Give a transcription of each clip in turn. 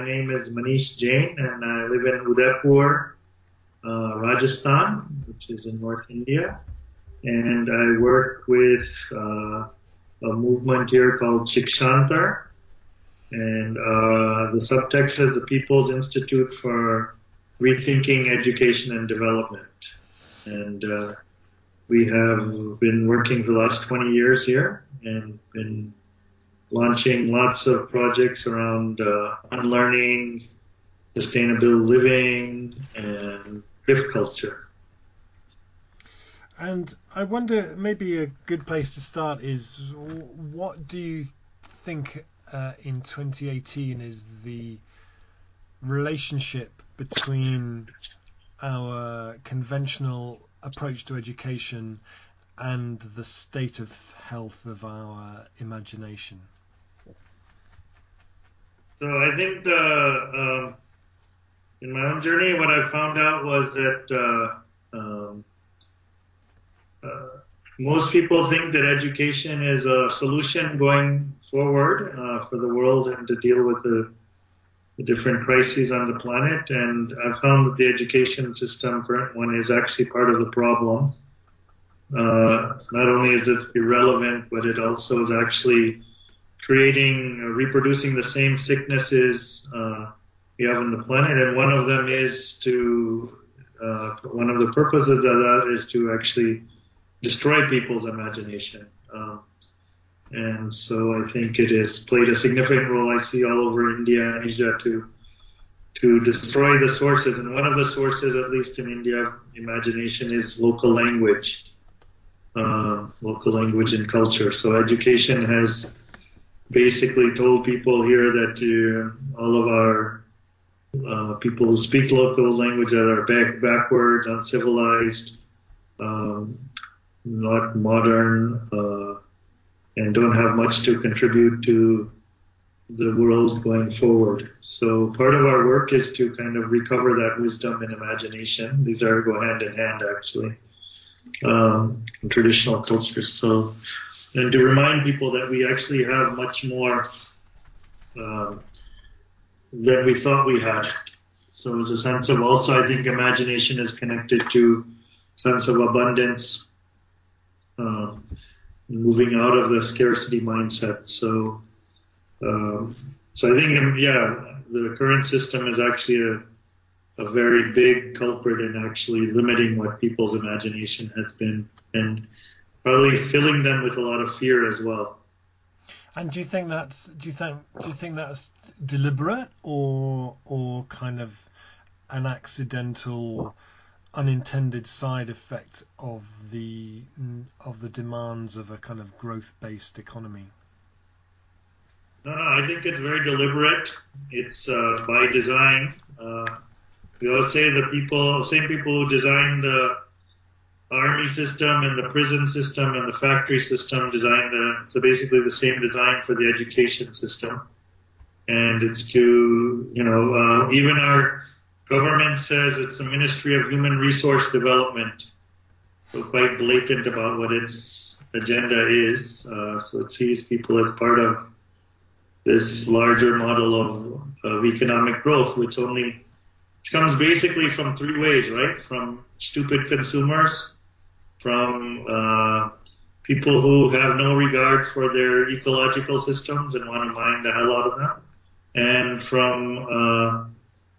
my name is Manish Jain, and I live in Udaipur, uh, Rajasthan, which is in North India. And I work with uh, a movement here called Shikshantar. And uh, the subtext is the People's Institute for Rethinking Education and Development. And uh, we have been working for the last 20 years here and been launching lots of projects around uh, unlearning, sustainable living, and gift culture. And I wonder, maybe a good place to start is what do you think uh, in 2018 is the relationship between our conventional approach to education and the state of health of our imagination? So I think the um, in my own journey, what I found out was that uh, um, uh, most people think that education is a solution going forward uh, for the world and to deal with the, the, different crises on the planet. And I found that the education system, current one, is actually part of the problem. Uh, not only is it irrelevant, but it also is actually creating, uh, reproducing the same sicknesses uh, we have on the planet, and one of them is to, uh, one of the purposes of that is to actually destroy people's imagination. Um, and so I think it has played a significant role. I see all over India and Asia to to destroy the sources. And one of the sources, at least in India, imagination is local language, uh, local language and culture. So education has basically told people here that uh, all of our uh, people who speak local language that are back, backwards, uncivilized, um, not modern, uh, and don't have much to contribute to the world going forward. So part of our work is to kind of recover that wisdom and imagination. These are go hand in hand actually. Um, traditional cultures. So and to remind people that we actually have much more uh, than we thought we had. So it's a sense of also, I think imagination is connected to sense of abundance, uh, moving out of the scarcity mindset. So, uh, so I think, um, yeah, the current system is actually a, a very big culprit in actually limiting what people's imagination has been. And probably filling them with a lot of fear as well. And do you think that's do you think do you think that's deliberate or or kind of an accidental unintended side effect of the of the demands of a kind of growth based economy? No, no, I think it's very deliberate. It's uh, by design. Uh, we always say the people, same people who designed the army system and the prison system and the factory system designed the, so basically the same design for the education system. And it's to, you know, uh, even our government says it's a Ministry of Human Resource Development. So quite blatant about what its agenda is. Uh, so it sees people as part of this larger model of, of economic growth, which only comes basically from three ways, right? From stupid consumers, from uh, people who have no regard for their ecological systems and want to mine the hell out of them, and from uh,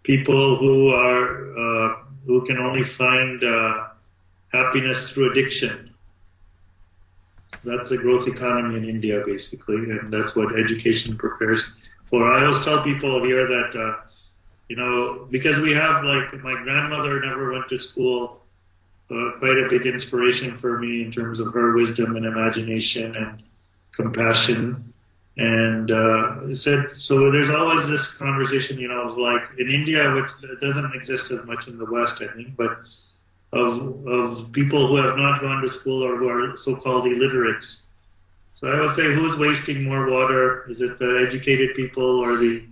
people who are uh, who can only find uh, happiness through addiction. That's the growth economy in India, basically, and that's what education prepares for. I always tell people here that, uh, you know, because we have like my grandmother never went to school uh, quite a big inspiration for me in terms of her wisdom and imagination and compassion. And uh, said so. There's always this conversation, you know, of like in India, which doesn't exist as much in the West, I think, but of of people who have not gone to school or who are so-called illiterates. So I would say, who's wasting more water? Is it the educated people or the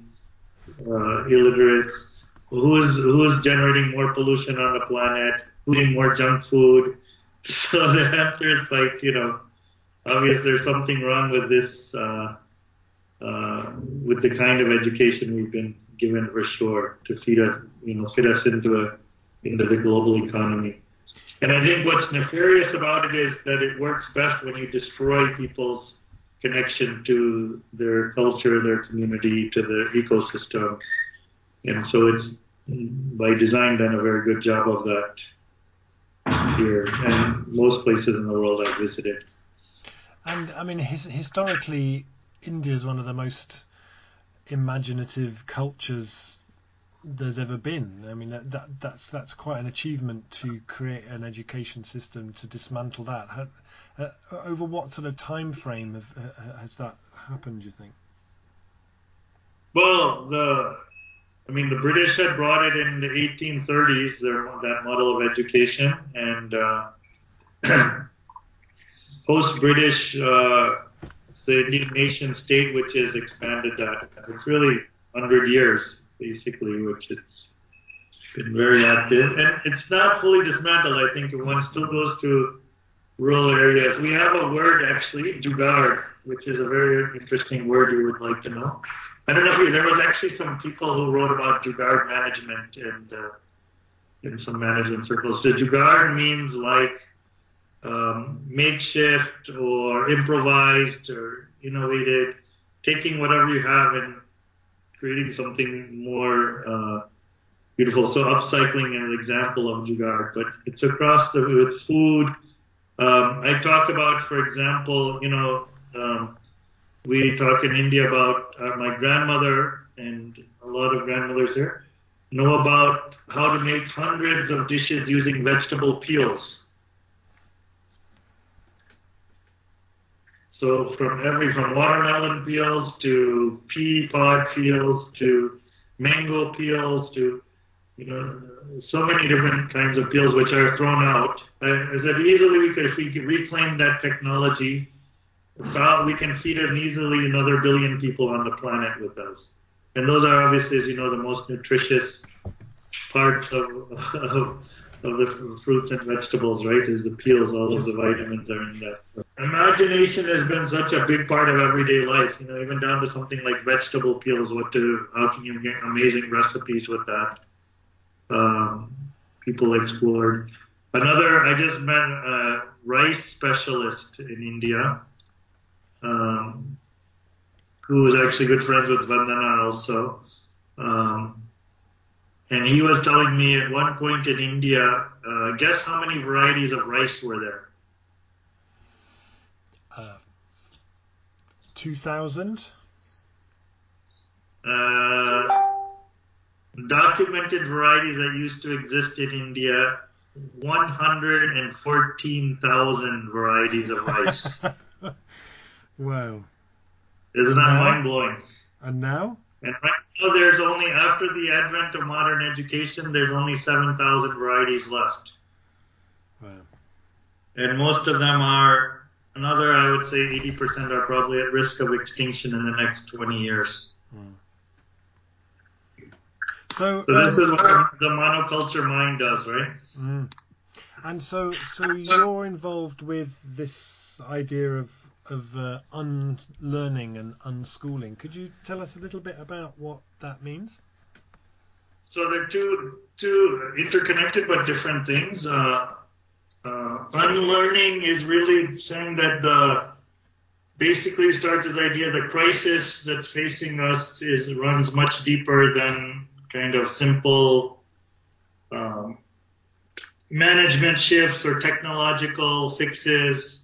uh? Who is who is generating more pollution on the planet? Eating more junk food. So the answer is like, you know, obviously there's something wrong with this, uh, uh, with the kind of education we've been given for sure to feed us, you know, fit us into a into the global economy. And I think what's nefarious about it is that it works best when you destroy people's connection to their culture, their community, to the ecosystem. And so it's by design done a very good job of that here and most places in the world I've visited. And I mean, his, historically, India is one of the most imaginative cultures there's ever been. I mean, that, that, that's that's quite an achievement to create an education system to dismantle that. How, uh, over what sort of time frame have, uh, has that happened? Do you think? Well, the I mean, the British had brought it in the 1830s, their, that model of education, and uh, post-British, uh, the Indian nation state, which has expanded that. It's really 100 years, basically, which it's been very active. And it's not fully dismantled, I think. One still goes to rural areas. We have a word, actually, jugaad, which is a very interesting word you would like to know. I don't know if you, there was actually some people who wrote about jugaad management and uh, in some management circles. So jugaad means like um, makeshift or improvised or innovated, taking whatever you have and creating something more uh, beautiful. So upcycling is an example of jugaad, but it's across the with food. Um, I talk about, for example, you know. Um, we talk in India about uh, my grandmother and a lot of grandmothers here know about how to make hundreds of dishes using vegetable peels. So from every from watermelon peels to pea pod peels to mango peels to you know so many different kinds of peels which are thrown out. I said easily we could if we could reclaim that technology so we can feed easily another billion people on the planet with us. And those are obviously, as you know, the most nutritious parts of, of, of the fruits and vegetables, right? Is the peels, all of the vitamins are in that. Imagination has been such a big part of everyday life, you know, even down to something like vegetable peels, what to, how can you get amazing recipes with that? Um, people explored. Another, I just met a rice specialist in India um, who was actually good friends with Vandana also. Um, and he was telling me at one point in India, uh, guess how many varieties of rice were there? Uh, 2,000? Uh, documented varieties that used to exist in India, 114,000 varieties of rice. Wow. Isn't that mind blowing? And now? And right now, there's only, after the advent of modern education, there's only 7,000 varieties left. Wow. And most of them are, another, I would say 80% are probably at risk of extinction in the next 20 years. Hmm. So, so this um, is what the monoculture mind does, right? Mm. And so, so you're involved with this idea of of uh, unlearning and unschooling. Could you tell us a little bit about what that means? So they're two two interconnected but different things. Uh, uh, unlearning is really saying that the basically starts the idea that the crisis that's facing us is runs much deeper than kind of simple um, management shifts or technological fixes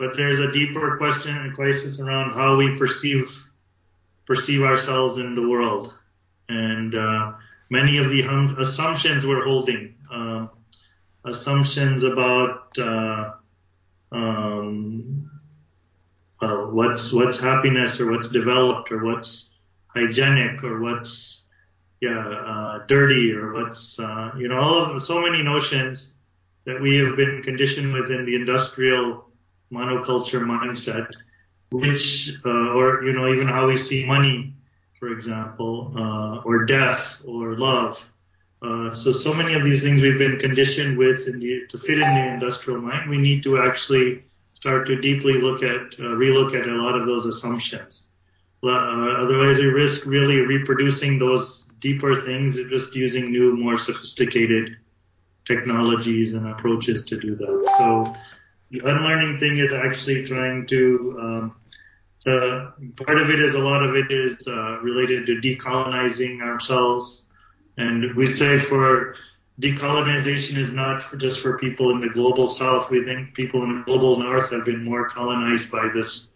but there's a deeper question and crisis around how we perceive perceive ourselves in the world, and uh, many of the hum- assumptions we're holding, uh, assumptions about uh, um, uh, what's what's happiness or what's developed or what's hygienic or what's yeah uh, dirty or what's uh, you know all of so many notions that we have been conditioned with in the industrial monoculture mindset, which, uh, or, you know, even how we see money, for example, uh, or death or love. Uh, so, so many of these things we've been conditioned with the, to fit in the industrial mind. We need to actually start to deeply look at, uh, relook at a lot of those assumptions. Uh, otherwise, we risk really reproducing those deeper things just using new, more sophisticated technologies and approaches to do that. So the unlearning thing is actually trying to, um, to part of it is a lot of it is uh, related to decolonizing ourselves. And we say for decolonization is not just for people in the global south. We think people in the global north have been more colonized by this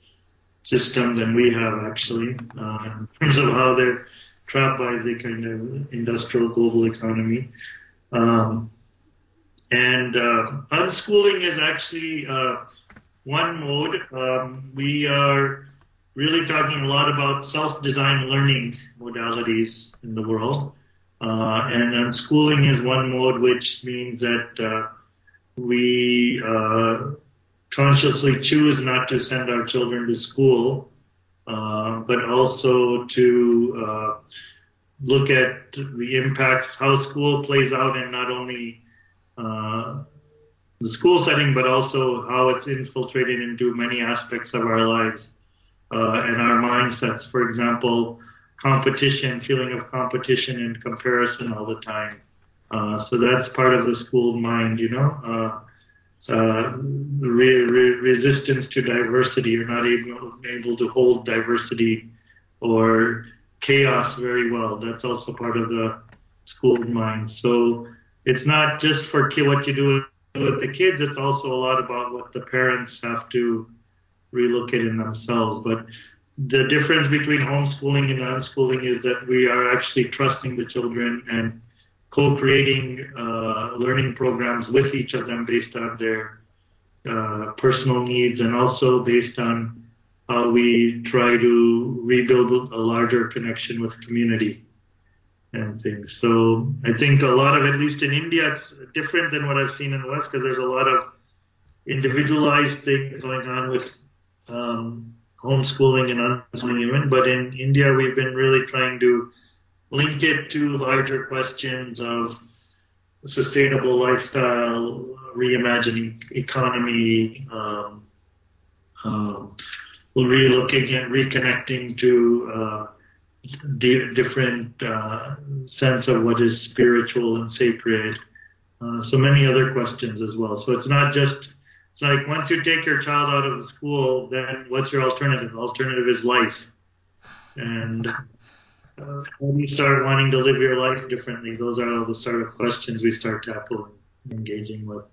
system than we have actually, uh, in terms of how they're trapped by the kind of industrial global economy. Um, and uh, unschooling is actually uh, one mode. Um, we are really talking a lot about self-designed learning modalities in the world. Uh, and unschooling is one mode, which means that uh, we uh, consciously choose not to send our children to school, uh, but also to uh, look at the impact, how school plays out in not only the school setting, but also how it's infiltrated into many aspects of our lives uh, and our mindsets. For example, competition, feeling of competition and comparison all the time. Uh, so that's part of the school mind, you know. Uh, uh, re- re- resistance to diversity. You're not able, able to hold diversity or chaos very well. That's also part of the school mind. So it's not just for what you do with the kids. It's also a lot about what the parents have to relook at in themselves. But the difference between homeschooling and unschooling is that we are actually trusting the children and co-creating uh, learning programs with each of them based on their uh, personal needs and also based on how we try to rebuild a larger connection with community and things. So I think a lot of, at least in India, it's different than what I've seen in the West because there's a lot of individualized things going on with um, homeschooling and unschooling even. But in India, we've been really trying to link it to larger questions of sustainable lifestyle, reimagining economy, um, um, relooking and reconnecting to uh, different uh, sense of what is spiritual and sacred. Uh, so many other questions as well. So it's not just it's like once you take your child out of the school, then what's your alternative? Alternative is life. And uh, when you start wanting to live your life differently, those are all the sort of questions we start tackling, engaging with.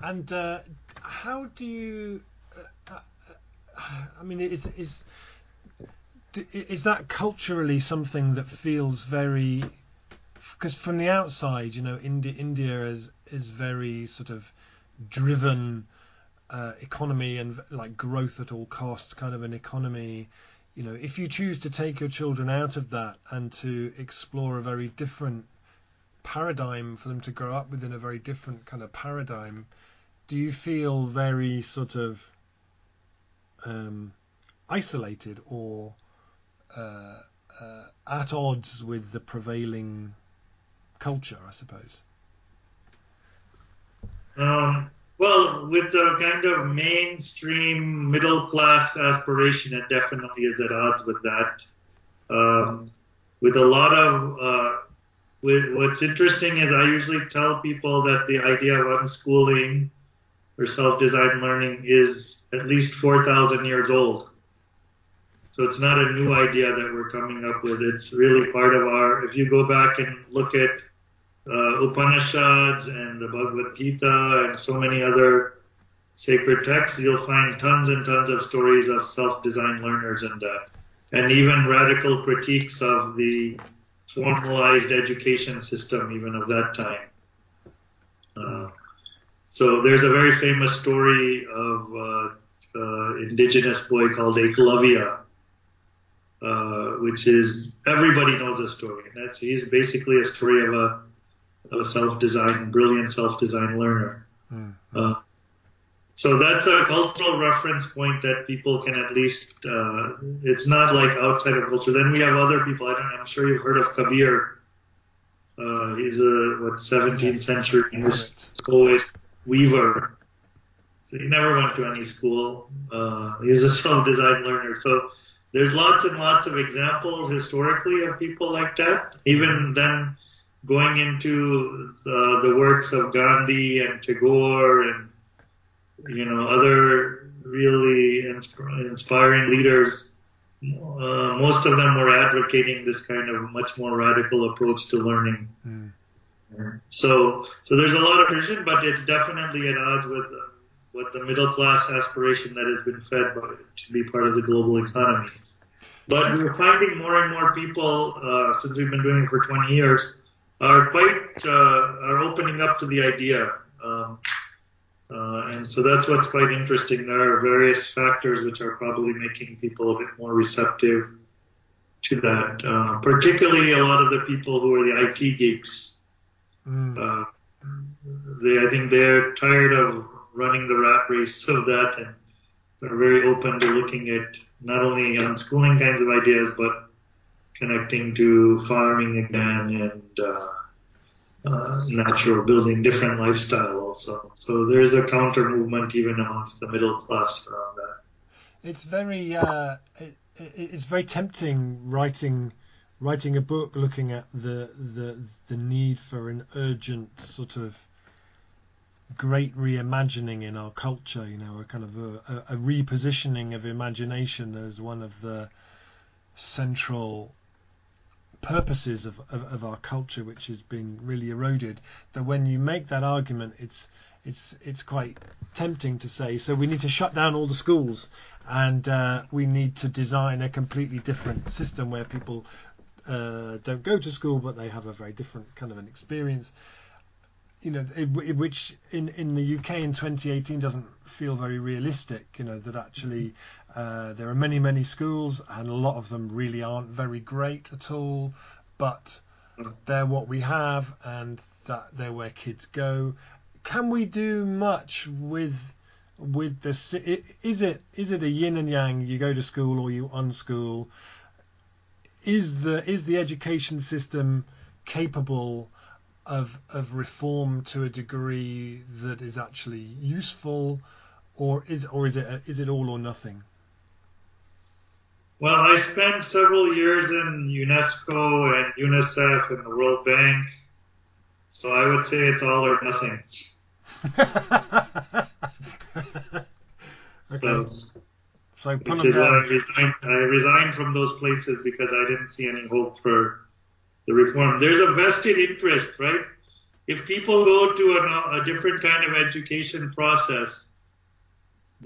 And uh, how do you? Uh, uh I mean, is is is that culturally something that feels very? Because from the outside, you know, India India is is very sort of driven uh, economy and like growth at all costs kind of an economy you know if you choose to take your children out of that and to explore a very different paradigm for them to grow up within a very different kind of paradigm do you feel very sort of um, isolated or at odds with the prevailing culture i suppose um, well, with the kind of mainstream middle class aspiration, it definitely is at odds with that. Um, with a lot of, uh, with, what's interesting is I usually tell people that the idea of unschooling or self-designed learning is at least 4,000 years old. So it's not a new idea that we're coming up with. It's really part of our, if you go back and look at uh, Upanishads and the Bhagavad Gita and so many other sacred texts, you'll find tons and tons of stories of self-designed learners in that, and even radical critiques of the formalized education system, even of that time. Uh, so there's a very famous story of uh, uh, indigenous boy called Eklavya, uh, which is everybody knows the story. And that's he's basically a story of a a self-designed, brilliant self-designed learner. Mm. Uh, so that's a cultural reference point that people can at least. Uh, it's not like outside of culture. Then we have other people. I don't. I'm sure you've heard of Kabir. Uh, he's a what 17th century English poet weaver. So he never went to any school. Uh, he's a self-designed learner. So there's lots and lots of examples historically of people like that. Even then, going into the, the works of Gandhi and Tagore and you know other really inspiring leaders, uh, most of them were advocating this kind of much more radical approach to learning. Mm. So, so there's a lot of vision, but it's definitely at odds with what the middle class aspiration that has been fed by, to be part of the global economy. But we're finding more and more people, uh, since we've been doing it for 20 years, are quite uh, are opening up to the idea. Um, uh, and so that's what's quite interesting. There are various factors which are probably making people a bit more receptive to that. Uh, particularly a lot of the people who are the IT geeks. Mm. Uh, they, I think they're tired of running the rat race of that and are very open to looking at not only unschooling kinds of ideas, but connecting to farming again and uh, uh, natural building, different lifestyle also. So there's a counter movement even amongst the middle class around that. It's very uh, it, it's very tempting writing writing a book looking at the the the need for an urgent sort of great reimagining in our culture, you know, a kind of a, a, repositioning of imagination as one of the central purposes of, of, of, our culture, which has been really eroded. That when you make that argument, it's it's it's quite tempting to say. So we need to shut down all the schools, and uh, we need to design a completely different system where people uh, don't go to school, but they have a very different kind of an experience you know, it, which in, in the UK in 2018 doesn't feel very realistic. You know that actually uh, there are many many schools and a lot of them really aren't very great at all, but they're what we have and that they're where kids go. Can we do much with with the is it is it a yin and yang? You go to school or you unschool. Is the is the education system capable of of reform to a degree that is actually useful, or is or is it is it all or nothing? Well, I spent several years in UNESCO and UNICEF and the World Bank, so I would say it's all or nothing. okay. So, so which is why I resigned, I resigned from those places because I didn't see any hope for the reform. There's a vested interest, right? If people go to a, a different kind of education process,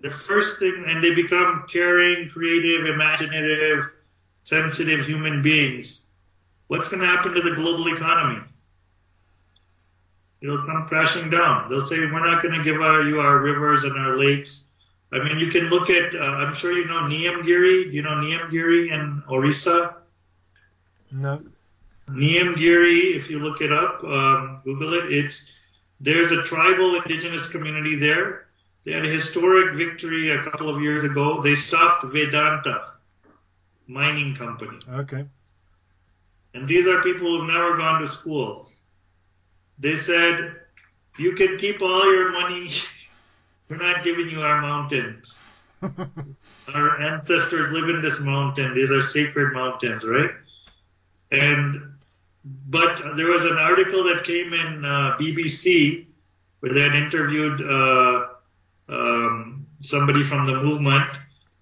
the first thing, and they become caring, creative, imaginative, sensitive human beings, what's going to happen to the global economy? It'll come crashing down. They'll say, we're not going to give our, you our rivers and our lakes. I mean, you can look at, uh, I'm sure you know Niyamgiri. Do you know Niyamgiri in Orissa? No. Niyamgiri, if you look it up, um, Google it, it's there's a tribal indigenous community there. They had a historic victory a couple of years ago. They stopped Vedanta mining company. Okay. And these are people who've never gone to school. They said, you can keep all your money. We're not giving you our mountains. our ancestors live in this mountain. These are sacred mountains, right? And but there was an article that came in uh, BBC where they had interviewed uh, um, somebody from the movement,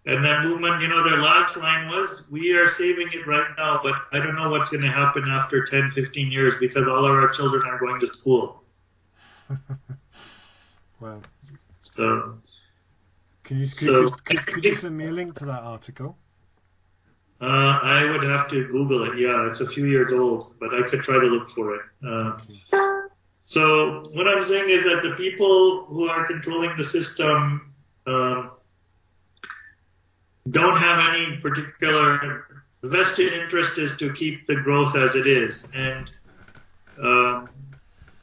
and that movement, you know, their last line was, "We are saving it right now, but I don't know what's going to happen after 10, 15 years because all of our children are going to school." well, so. Can you, so, could, could, could you send me a link to that article? Uh, I would have to Google it. Yeah, it's a few years old, but I could try to look for it. Uh, so what I'm saying is that the people who are controlling the system um, don't have any particular vested interest is to keep the growth as it is, and uh,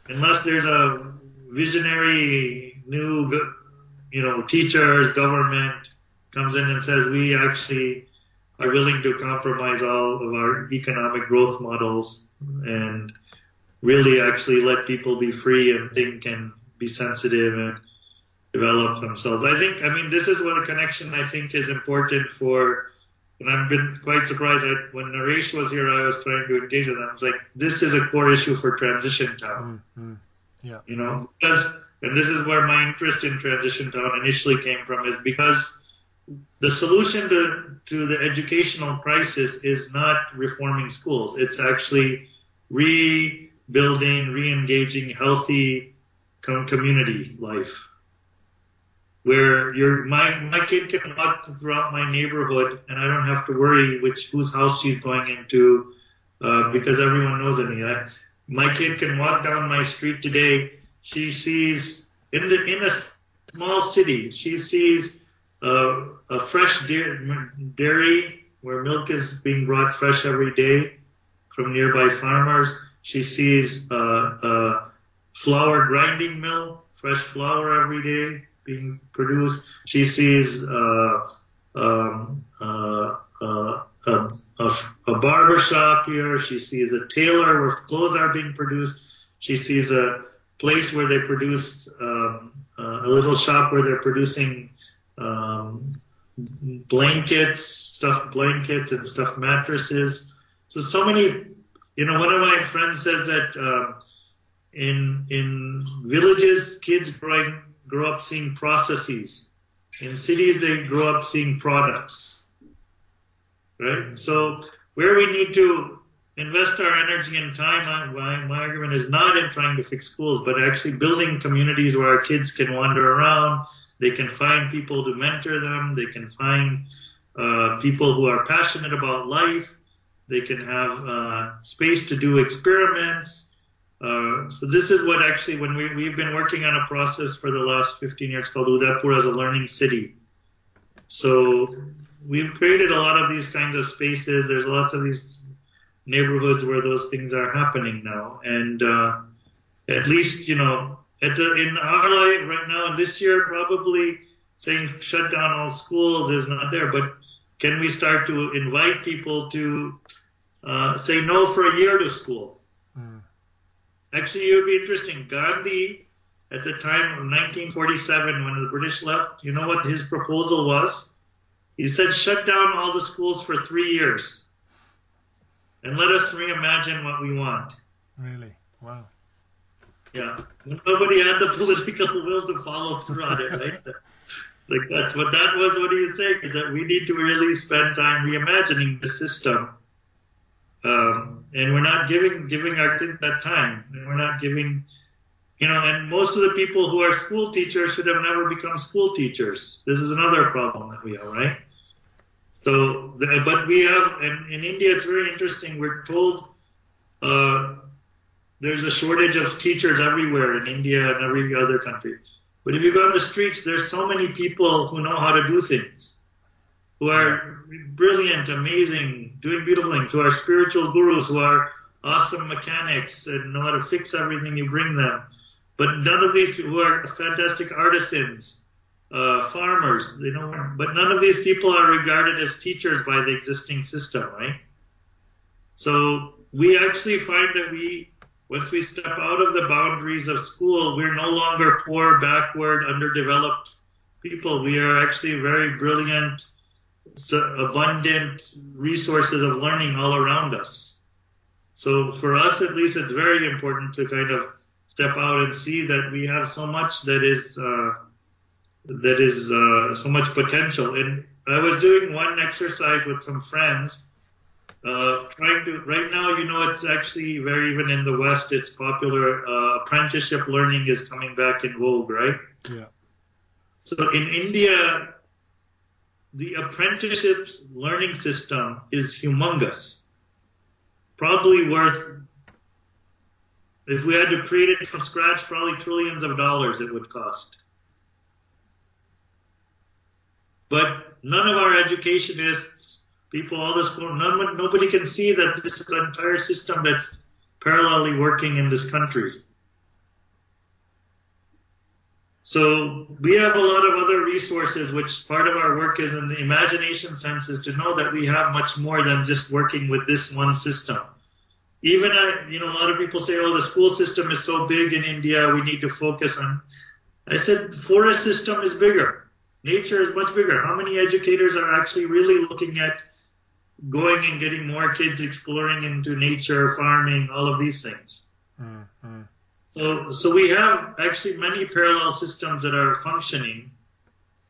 unless there's a visionary new, you know, teachers, government comes in and says we actually are willing to compromise all of our economic growth models and really actually let people be free and think and be sensitive and develop themselves. I think, I mean, this is what a connection I think is important for and I've been quite surprised. I, when Naresh was here, I was trying to engage with him. I was like, this is a core issue for Transition Town. Mm-hmm. Yeah. You know, because, and this is where my interest in Transition Town initially came from, is because the solution to, to the educational crisis is not reforming schools. It's actually rebuilding, re-engaging healthy community life where your my my kid can walk throughout my neighborhood and I don't have to worry which whose house she's going into uh, because everyone knows. I, my kid can walk down my street today. She sees in the in a small city. She sees uh, a fresh dairy where milk is being brought fresh every day from nearby farmers. She sees uh, a flour grinding mill, fresh flour every day being produced. She sees uh, um, uh, uh, a, a, a barber shop here. She sees a tailor where clothes are being produced. She sees a place where they produce um, uh, a little shop where they're producing um, blankets, stuffed blankets, and stuffed mattresses. So so many. You know, one of my friends says that uh, in in villages, kids growing grow up seeing processes. In cities, they grow up seeing products. Right? So where we need to invest our energy and time, my, my argument is not in trying to fix schools, but actually building communities where our kids can wander around. They can find people to mentor them. They can find uh, people who are passionate about life. They can have uh, space to do experiments. Uh, so this is what actually, when we, we've been working on a process for the last 15 years called Udaipur as a learning city. So we've created a lot of these kinds of spaces. There's lots of these neighborhoods where those things are happening now. And, uh, at least, you know, at the, in our life right now, this year probably saying shut down all schools is not there, but can we start to invite people to, uh, say no for a year to school? Mm Actually, it would be interesting. Gandhi, at the time of 1947, when the British left, you know what his proposal was? He said, shut down all the schools for three years and let us reimagine what we want. Really? Wow. Yeah. Nobody had the political will to follow through on it, right? like that's what that was what he was saying is that we need to really spend time reimagining the system um, and we're not giving giving our kids that time. And we're not giving, you know, and most of the people who are school teachers should have never become school teachers. This is another problem that we have, right? So, but we have, and in India, it's very interesting. We're told uh, there's a shortage of teachers everywhere in India and every other country. But if you go on the streets, there's so many people who know how to do things who are brilliant, amazing, doing beautiful things, who are spiritual gurus, who are awesome mechanics and know how to fix everything you bring them. But none of these who are fantastic artisans, uh, farmers, you know, but none of these people are regarded as teachers by the existing system, right? So we actually find that we, once we step out of the boundaries of school, we're no longer poor, backward, underdeveloped people. We are actually very brilliant, abundant resources of learning all around us. So for us, at least, it's very important to kind of step out and see that we have so much that is uh, that is uh, so much potential. And I was doing one exercise with some friends, uh, trying to. Right now, you know, it's actually very even in the West, it's popular. Uh, apprenticeship learning is coming back in vogue, right? Yeah. So in India, the apprenticeship learning system is humongous. Probably worth, if we had to create it from scratch, probably trillions of dollars it would cost. But none of our educationists, people, all this, none, nobody can see that this is an entire system that's parallelly working in this country. So we have a lot of other resources, which part of our work is in the imagination sense is to know that we have much more than just working with this one system. Even, uh, you know, a lot of people say, oh, the school system is so big in India, we need to focus on. I said, forest system is bigger. Nature is much bigger. How many educators are actually really looking at going and getting more kids exploring into nature, farming, all of these things. Mm-hmm. So, so we have actually many parallel systems that are functioning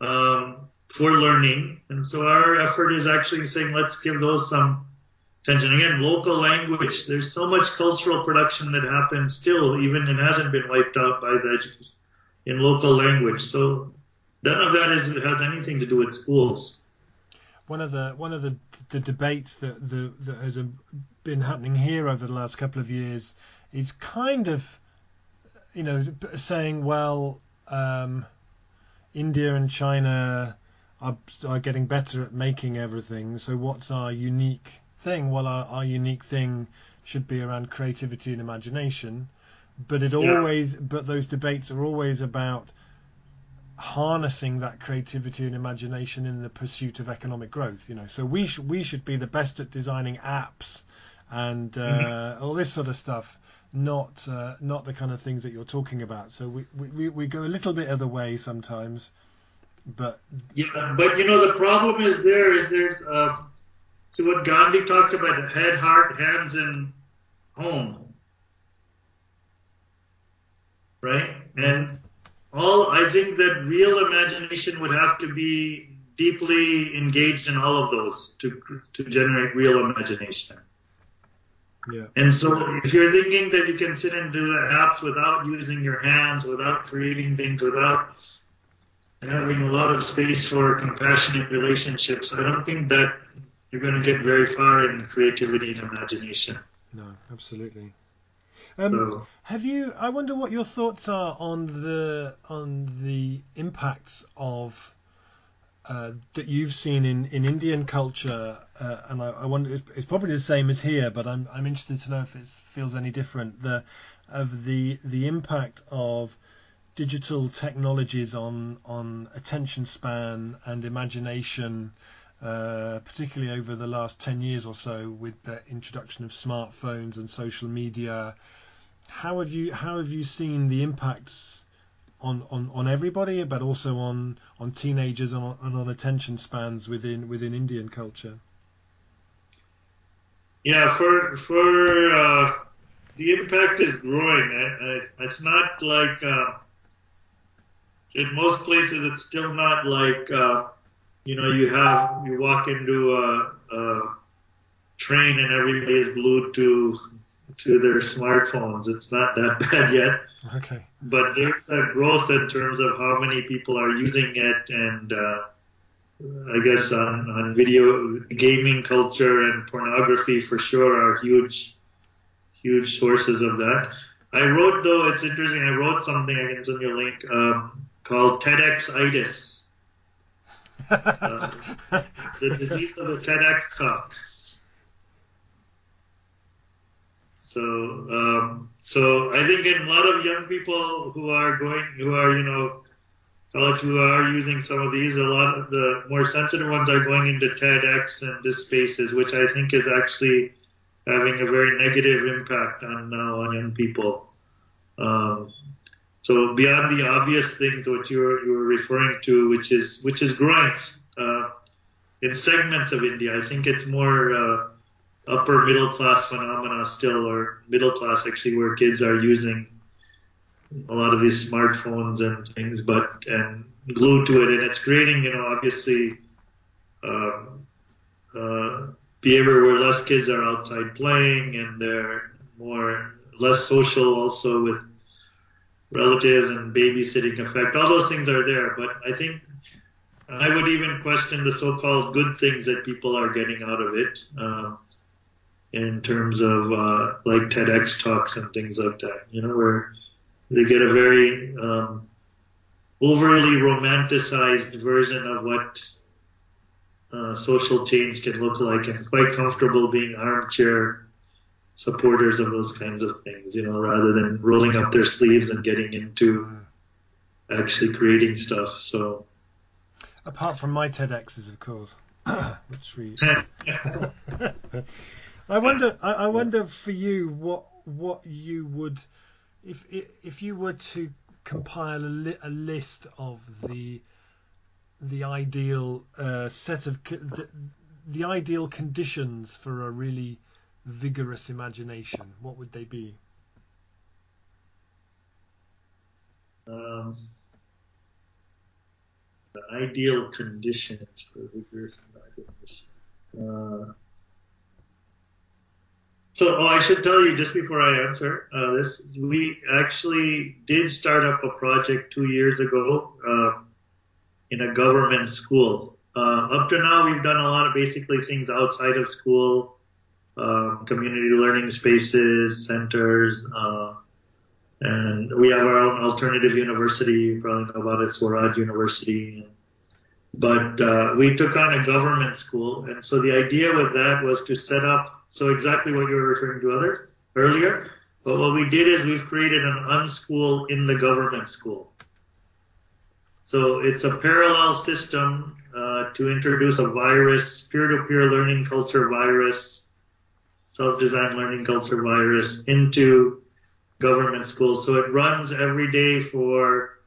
um, for learning, and so our effort is actually saying let's give those some attention. Again, local language. There's so much cultural production that happens still, even it hasn't been wiped out by the education in local language. So none of that is, has anything to do with schools. One of the one of the the debates that the, that has been happening here over the last couple of years is kind of, you know, saying, well, um, India and China are, are getting better at making everything. So what's our unique thing? Well, our, our unique thing should be around creativity and imagination. But it yeah. always, but those debates are always about harnessing that creativity and imagination in the pursuit of economic growth. You know, so we sh- we should be the best at designing apps and uh, mm-hmm. all this sort of stuff, not uh, not the kind of things that you're talking about. So we, we, we go a little bit other way sometimes, but yeah. But you know, the problem is there is there's uh, so what Gandhi talked about head, heart, hands, and home, right? And all I think that real imagination would have to be deeply engaged in all of those to to generate real imagination. Yeah. And so if you're thinking that you can sit and do the apps without using your hands, without creating things, without having a lot of space for compassionate relationships, I don't think that you're going to get very far in creativity and imagination. No, absolutely. Um, have you? I wonder what your thoughts are on the on the impacts of uh, that you've seen in, in Indian culture, uh, and I, I, wonder it's probably the same as here, but I'm I'm interested to know if it feels any different. The of the the impact of digital technologies on on attention span and imagination, particularly over the last ten years or so, with the introduction of smartphones and social media how have you how have you seen the impacts on, on, on everybody, but also on, on teenagers and on, and on attention spans within within Indian culture? Yeah, for for uh, the impact is growing. I, I, it's not like uh, in most places. It's still not like uh, you know you have you walk into a, a train and everybody is glued to to their smartphones. It's not that bad yet. Okay. But there's a growth in terms of how many people are using it, and uh, I guess on, on video gaming culture and pornography for sure are huge, huge sources of that. I wrote though it's interesting. I wrote something I can send you a link um, called TEDxitis. Uh, the disease of the TEDx talk. So, um, so I think in a lot of young people who are going, who are, you know, college who are using some of these, a lot of the more sensitive ones are going into TEDx and this spaces, which I think is actually having a very negative impact on now on young people. Um, so beyond the obvious things what you were, you were referring to, which is which is growing uh, in segments of India, I think it's more uh, upper middle class phenomena still, or middle class actually, where kids are using a lot of these smartphones and things, but and glued to it, and it's creating, you know, obviously um, uh, behavior where less kids are outside playing, and they're more less social, also with relatives and babysitting effect. All those things are there, but I think I would even question the so-called good things that people are getting out of it. Um, in terms of uh, like TEDx talks and things like that. You know, where they get a very um, overly romanticized version of what uh, social change can look like, and quite comfortable being armchair supporters of those kinds of things. You know, rather than rolling up their sleeves and getting into actually creating stuff. So. Apart from my TEDx's, of course, which we. I wonder. I, I wonder for you what what you would, if if you were to compile a, li- a list of the the ideal uh, set of the, the ideal conditions for a really vigorous imagination, what would they be? Um, the ideal conditions for vigorous imagination. Uh, so, oh, I should tell you just before I answer uh, this, we actually did start up a project two years ago uh, in a government school. Uh, up to now, we've done a lot of basically things outside of school, um, community learning spaces, centers, uh, and we have our own alternative university. You probably know about it, Swaraj University. But uh, we took on a government school, and so the idea with that was to set up so exactly what you were referring to other earlier. But what we did is we've created an unschool in the government school. So it's a parallel system uh, to introduce a virus, peer-to-peer learning culture virus, self-designed learning culture virus into government schools. So it runs every day for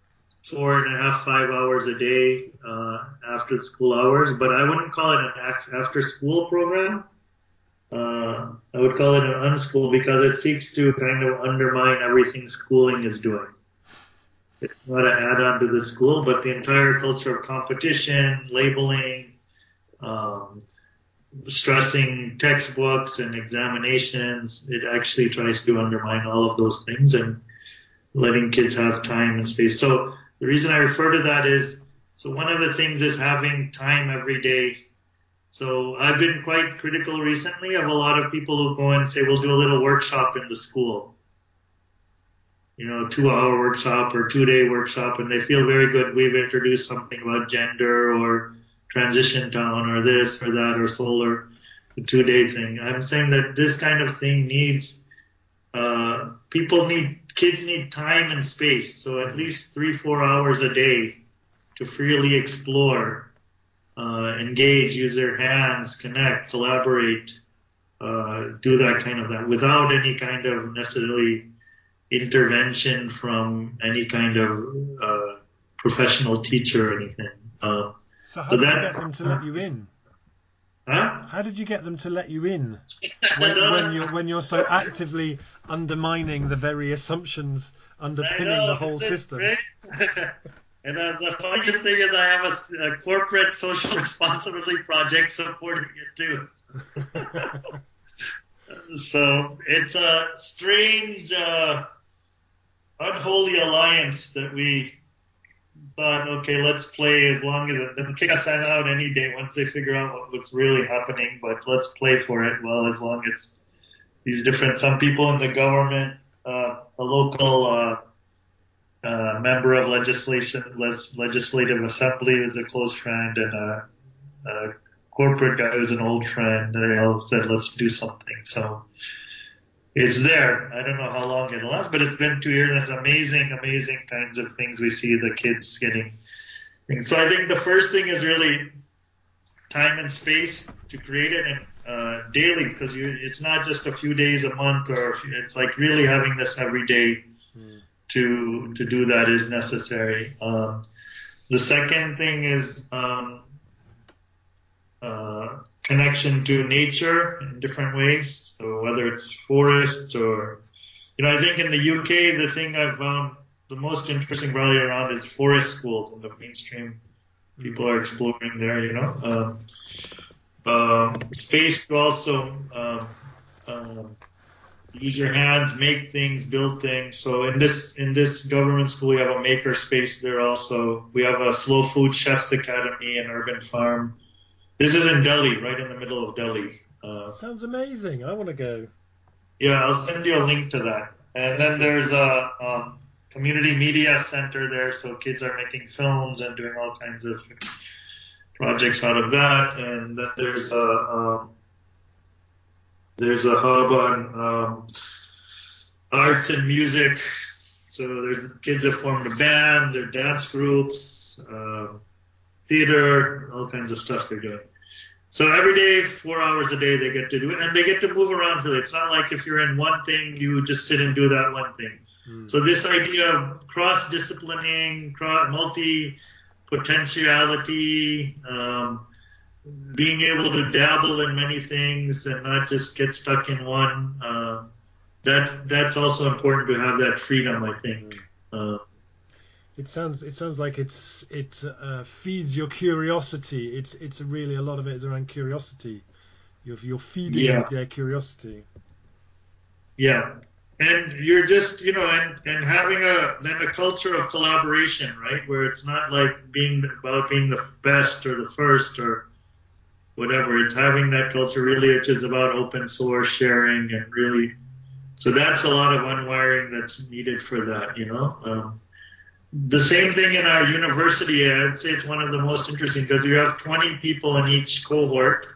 four and a half, five hours a day uh, after school hours. But I wouldn't call it an after school program. Uh, I would call it an unschool because it seeks to kind of undermine everything schooling is doing. It's not an add-on to the school, but the entire culture of competition, labeling, um, stressing textbooks and examinations, it actually tries to undermine all of those things and letting kids have time and space. So the reason I refer to that is, so one of the things is having time every day so I've been quite critical recently of a lot of people who go and say, we'll do a little workshop in the school. You know, two hour workshop or two day workshop and they feel very good. We've introduced something about gender or transition town or this or that or solar, the two day thing. I'm saying that this kind of thing needs, uh, people need, kids need time and space. So at least three, four hours a day to freely explore uh, engage, use their hands, connect, collaborate, uh, do that kind of that without any kind of necessarily intervention from any kind of uh, professional teacher or anything. Uh, so how did you get them to let you in? Huh? How did you get them to let you in when, when you're when you're so actively undermining the very assumptions underpinning the whole system? And uh, the funniest thing is, I have a, a, corporate social responsibility project supporting it too. so it's a strange, uh, unholy alliance that we thought, okay, let's play as long as they'll kick us out any day once they figure out what, what's really happening, but let's play for it. Well, as long as these different, some people in the government, uh, a local, uh, uh, member of legislation, legislative assembly was a close friend, and a, a corporate guy was an old friend. They all said, "Let's do something." So it's there. I don't know how long it'll last, but it's been two years. And it's amazing, amazing kinds of things we see the kids getting. So I think the first thing is really time and space to create it and uh, daily because it's not just a few days a month or it's like really having this every day. Mm to to do that is necessary. Um, the second thing is um, uh, connection to nature in different ways. So whether it's forests or, you know, I think in the UK the thing I've found the most interesting probably around is forest schools and the mainstream people are exploring there. You know, um, um, space to also um, um, use your hands, make things, build things. So in this in this government school, we have a maker space there also. We have a slow food chefs academy and urban farm. This is in Delhi, right in the middle of Delhi. Uh, Sounds amazing. I want to go. Yeah, I'll send you a link to that. And then there's a um, community media center there, so kids are making films and doing all kinds of projects out of that. And then there's a um, there's a hub on um, arts and music. So there's kids that formed a band, their dance groups, uh, theater, all kinds of stuff they're doing. So every day, four hours a day, they get to do it, and they get to move around really. It's not like if you're in one thing, you just sit and do that one thing. Mm. So this idea of cross-disciplining, cross, multi-potentiality, um, being able to dabble in many things and not just get stuck in one. Uh, that that's also important to have that freedom. I think. Uh, it sounds it sounds like it's it uh, feeds your curiosity. It's it's really a lot of it is around curiosity. You're you're feeding Yeah. their curiosity. Yeah. And you're just, you know, and, and having a then a culture of collaboration, right? Where it's not like being about being the best or the first or whatever. It's having that culture really, which is about open source sharing and really. So that's a lot of unwiring that's needed for that, you know. Um, the same thing in our university. I'd say it's one of the most interesting because you have 20 people in each cohort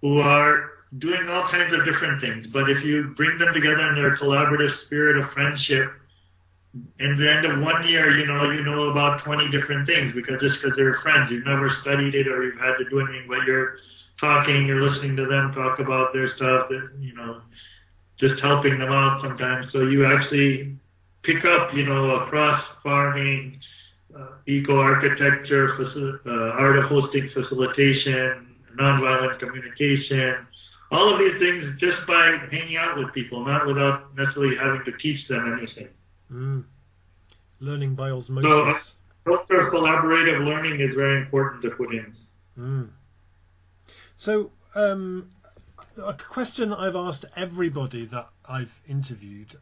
who are doing all kinds of different things. But if you bring them together in their collaborative spirit of friendship, in the end of one year, you know, you know about 20 different things because just because they're friends, you've never studied it or you've had to do anything, but you're talking, you're listening to them talk about their stuff, that, you know, just helping them out sometimes. So you actually pick up, you know, across farming, uh, eco-architecture, uh, art of hosting facilitation, nonviolent communication, all of these things just by hanging out with people, not without necessarily having to teach them anything. Mm. Learning by osmosis. Culture of collaborative learning is very important to put in. Mm. So, um, a question I've asked everybody that I've interviewed,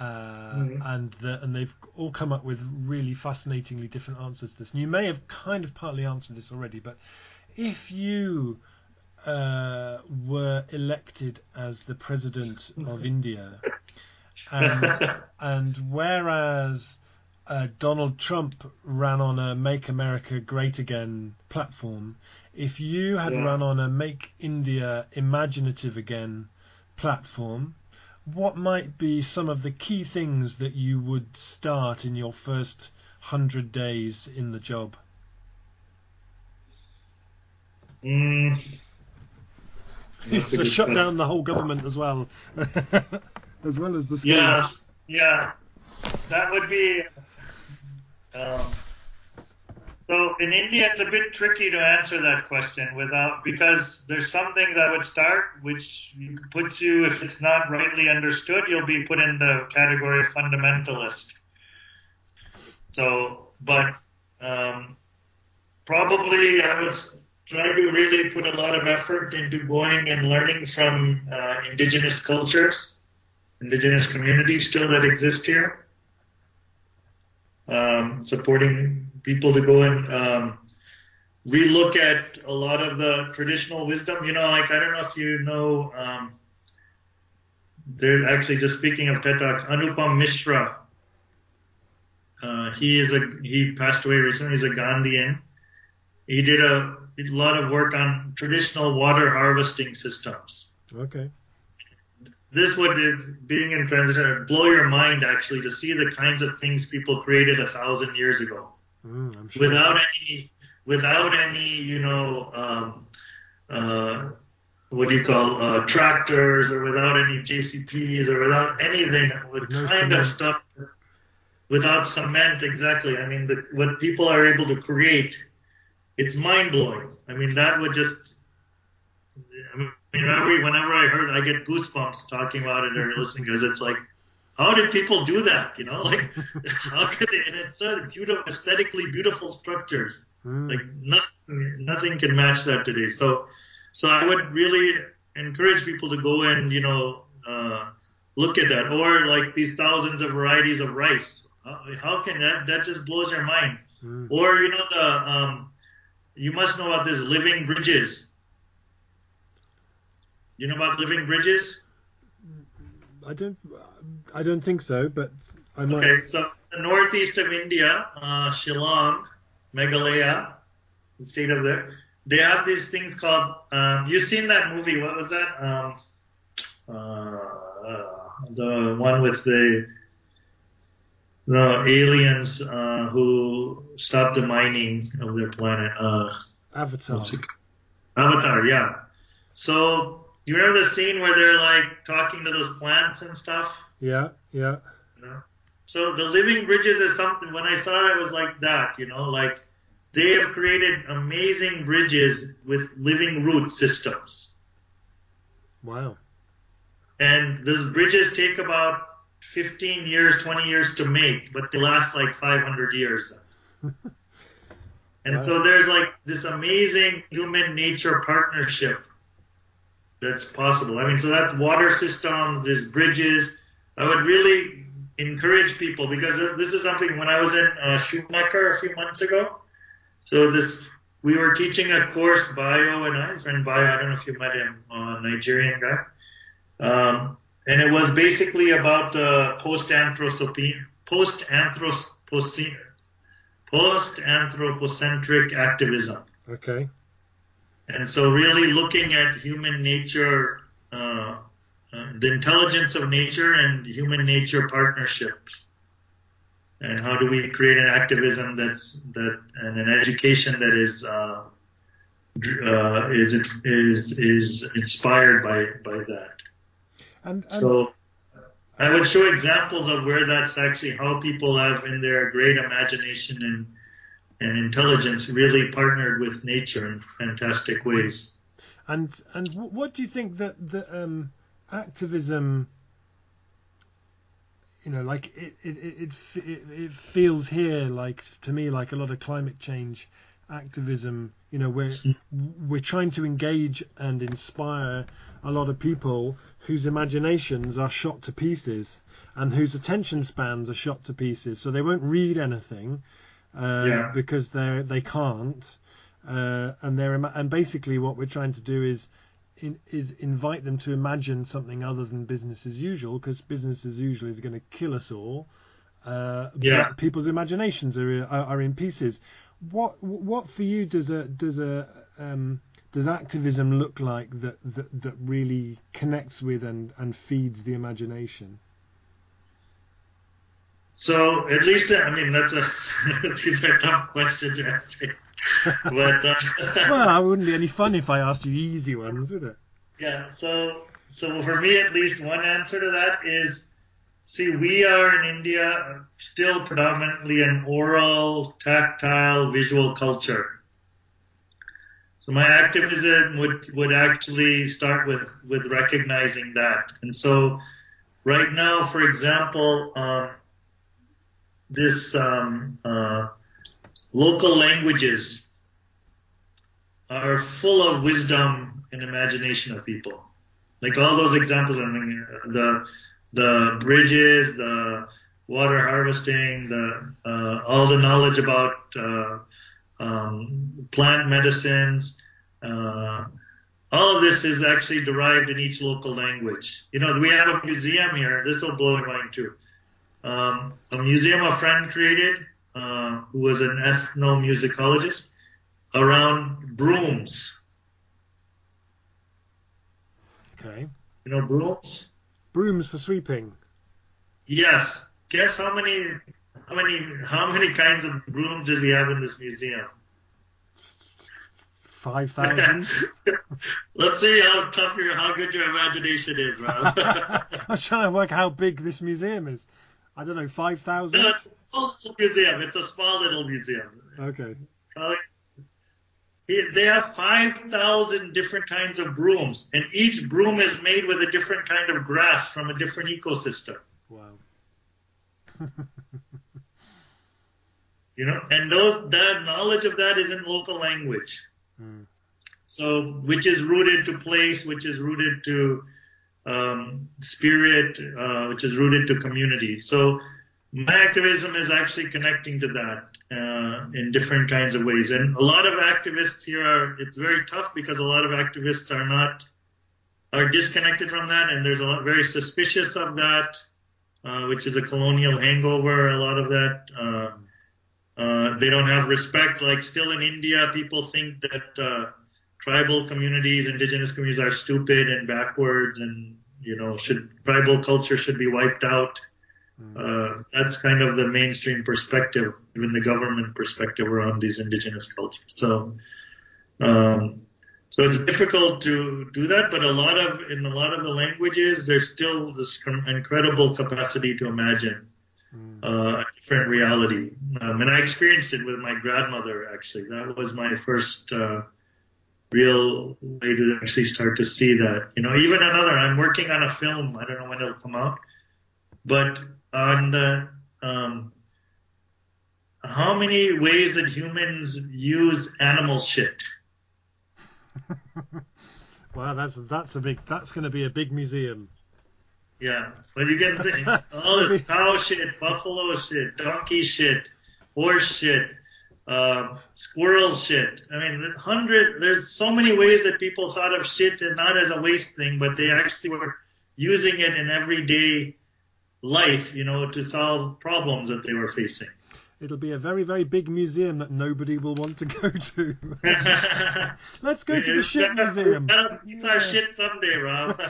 uh, Mhm. and the, and they've all come up with really fascinatingly different answers to this. And you may have kind of partly answered this already, but if you uh, were elected as the president of India, and and whereas uh, Donald Trump ran on a "Make America Great Again" platform, if you had Yeah. run on a "Make India Imaginative Again" platform, what might be some of the key things that you would start in your first hundred days in the job? Mm, so shut question. down the whole government as well, as well as the schools. yeah, yeah, that would be. Um, so in India, it's a bit tricky to answer that question without because there's some things I would start which puts you, if it's not rightly understood, you'll be put in the category of fundamentalist. So, but um, probably I would try to really put a lot of effort into going and learning from uh, indigenous cultures, indigenous communities still that exist here. Um, supporting people to go and um, relook at a lot of the traditional wisdom. You know, like I don't know if you know. Um, there's actually just speaking of TED Talks, Anupam Mishra. Uh, he is a he passed away recently. He's a Gandhian. He did a, a lot of work on traditional water harvesting systems. Okay. This would, if being in transition, blow your mind actually to see the kinds of things people created a thousand years ago Mm, sure. without any, without any, you know, um, uh, what do you call uh, tractors or without any JCBs or without anything, with No kind of stuff, without cement exactly. I mean, the, what people are able to create, it's mind blowing. I mean, that would just. I mean, every, whenever I heard, I get goosebumps talking about it or listening because it's like, how did people do that? You know, like how could they? And it's so beautiful, aesthetically beautiful structures. Mm, Like nothing, nothing can match that today. So, so I would really encourage people to go and you know uh, look at that, or like these thousands of varieties of rice. How, how can that? That just blows your mind. mm. Or you know the um, you must know about this living bridges. You know about living bridges? I don't. I don't think so, but I might. Okay, so the northeast of India, uh, Shillong, Meghalaya, the state of there, they have these things called. Um, you've seen that movie? What was that? Um, uh, the one with the the aliens uh, who stopped the mining of their planet. Uh, Avatar. Avatar, yeah. So you remember the scene where they're like talking to those plants and stuff? Yeah, yeah. you know. So the living bridges is something. When I saw it, it was like that, you know, like they have created amazing bridges with living root systems. Wow. And those bridges take about 15 years, 20 years to make, but they last like 500 years. and wow. so there's like this amazing human nature partnership that's possible. I mean, so that water systems, these bridges, I would really encourage people because this is something when I was in uh, Schumacher a few months ago. So this, we were teaching a course, Bayo and I, and Bayo, I don't know if you met him, a Nigerian guy. Um, and it was basically about the post-anthropocentric, post-anthropocentric, post-anthropocentric activism. Okay. And so really looking at human nature, uh, uh, the intelligence of nature and human nature partnerships. And how do we create an activism that's, that, and an education that is, uh, uh is, is, is inspired by, by that. And, and so I would show examples of where that's actually how people have in their great imagination and and intelligence really partnered with nature in fantastic ways. And and what do you think that the um, activism, you know, like it it, it it it feels here like to me like a lot of climate change activism. You know, we're we're trying to engage and inspire a lot of people whose imaginations are shot to pieces and whose attention spans are shot to pieces, so they won't read anything uh, yeah. because they they can't, uh, and they're and basically what we're trying to do is. In, is invite them to imagine something other than business as usual because business as usual is going to kill us all. Uh, yeah. people's imaginations are, are, are in pieces. What what for you does a does a um, does activism look like that, that, that really connects with and, and feeds the imagination? So at least, I mean, that's a these are tough questions to answer. But uh, well, it wouldn't be any fun if I asked you easy ones, would it? Yeah. So so for me, at least, one answer to that is, see, we are in India still predominantly an oral, tactile, visual culture. So my activism would, would actually start with, with recognizing that. And so right now, for example, um, this um, uh, local languages are full of wisdom and imagination of people. Like all those examples, I mean, the the bridges, the water harvesting, the uh, all the knowledge about uh, um, plant medicines. Uh, all of this is actually derived in each local language. You know, we have a museum here. This will blow your mind too. Um, a museum a friend created, uh, who was an ethnomusicologist, around brooms. Okay. You know brooms? Brooms for sweeping. Yes. Guess how many how many how many kinds of brooms does he have in this museum? Five thousand. Let's see how tough your how good your imagination is, Rob. I'm trying to work how big this museum is. I don't know, five thousand. No, it's a small museum. It's a small little museum. Okay. Uh, they have 5,000 different kinds of brooms, and each broom is made with a different kind of grass from a different ecosystem. Wow. you know, and those that knowledge of that is in local language. Mm. So, which is rooted to place, which is rooted to um, spirit, uh, which is rooted to community. So, my activism is actually connecting to that uh, in different kinds of ways. And a lot of activists here are, it's very tough because a lot of activists are not, are disconnected from that and there's a lot, very suspicious of that, uh, which is a colonial hangover, a lot of that. Uh, uh, they don't have respect. Like still in India, people think that uh, tribal communities, indigenous communities are stupid and backwards, and you know, should tribal culture should be wiped out. Hmm. Uh, that's kind of the mainstream perspective, even the government perspective around these indigenous cultures. So, um, so it's difficult to do that, but a lot of in a lot of the languages, there's still this incredible capacity to imagine. mm. uh, a different reality. Um, and I experienced it with my grandmother. Actually, that was my first uh, real way to actually start to see that. You know, even another. I'm working on a film. I don't know when it'll come out, but on the um, how many ways that humans use animal shit. wow, that's that's a big. That's going to be a big museum. Yeah, but you get all this cow shit, buffalo shit, donkey shit, horse shit, uh, squirrel shit. I mean, hundred. There's so many ways that people thought of shit and not as a waste thing, but they actually were using it in everyday life, you know, to solve problems that they were facing. It'll be a very, very big museum that nobody will want to go to. Let's go to the shit museum. That'll be our shit someday, Rob.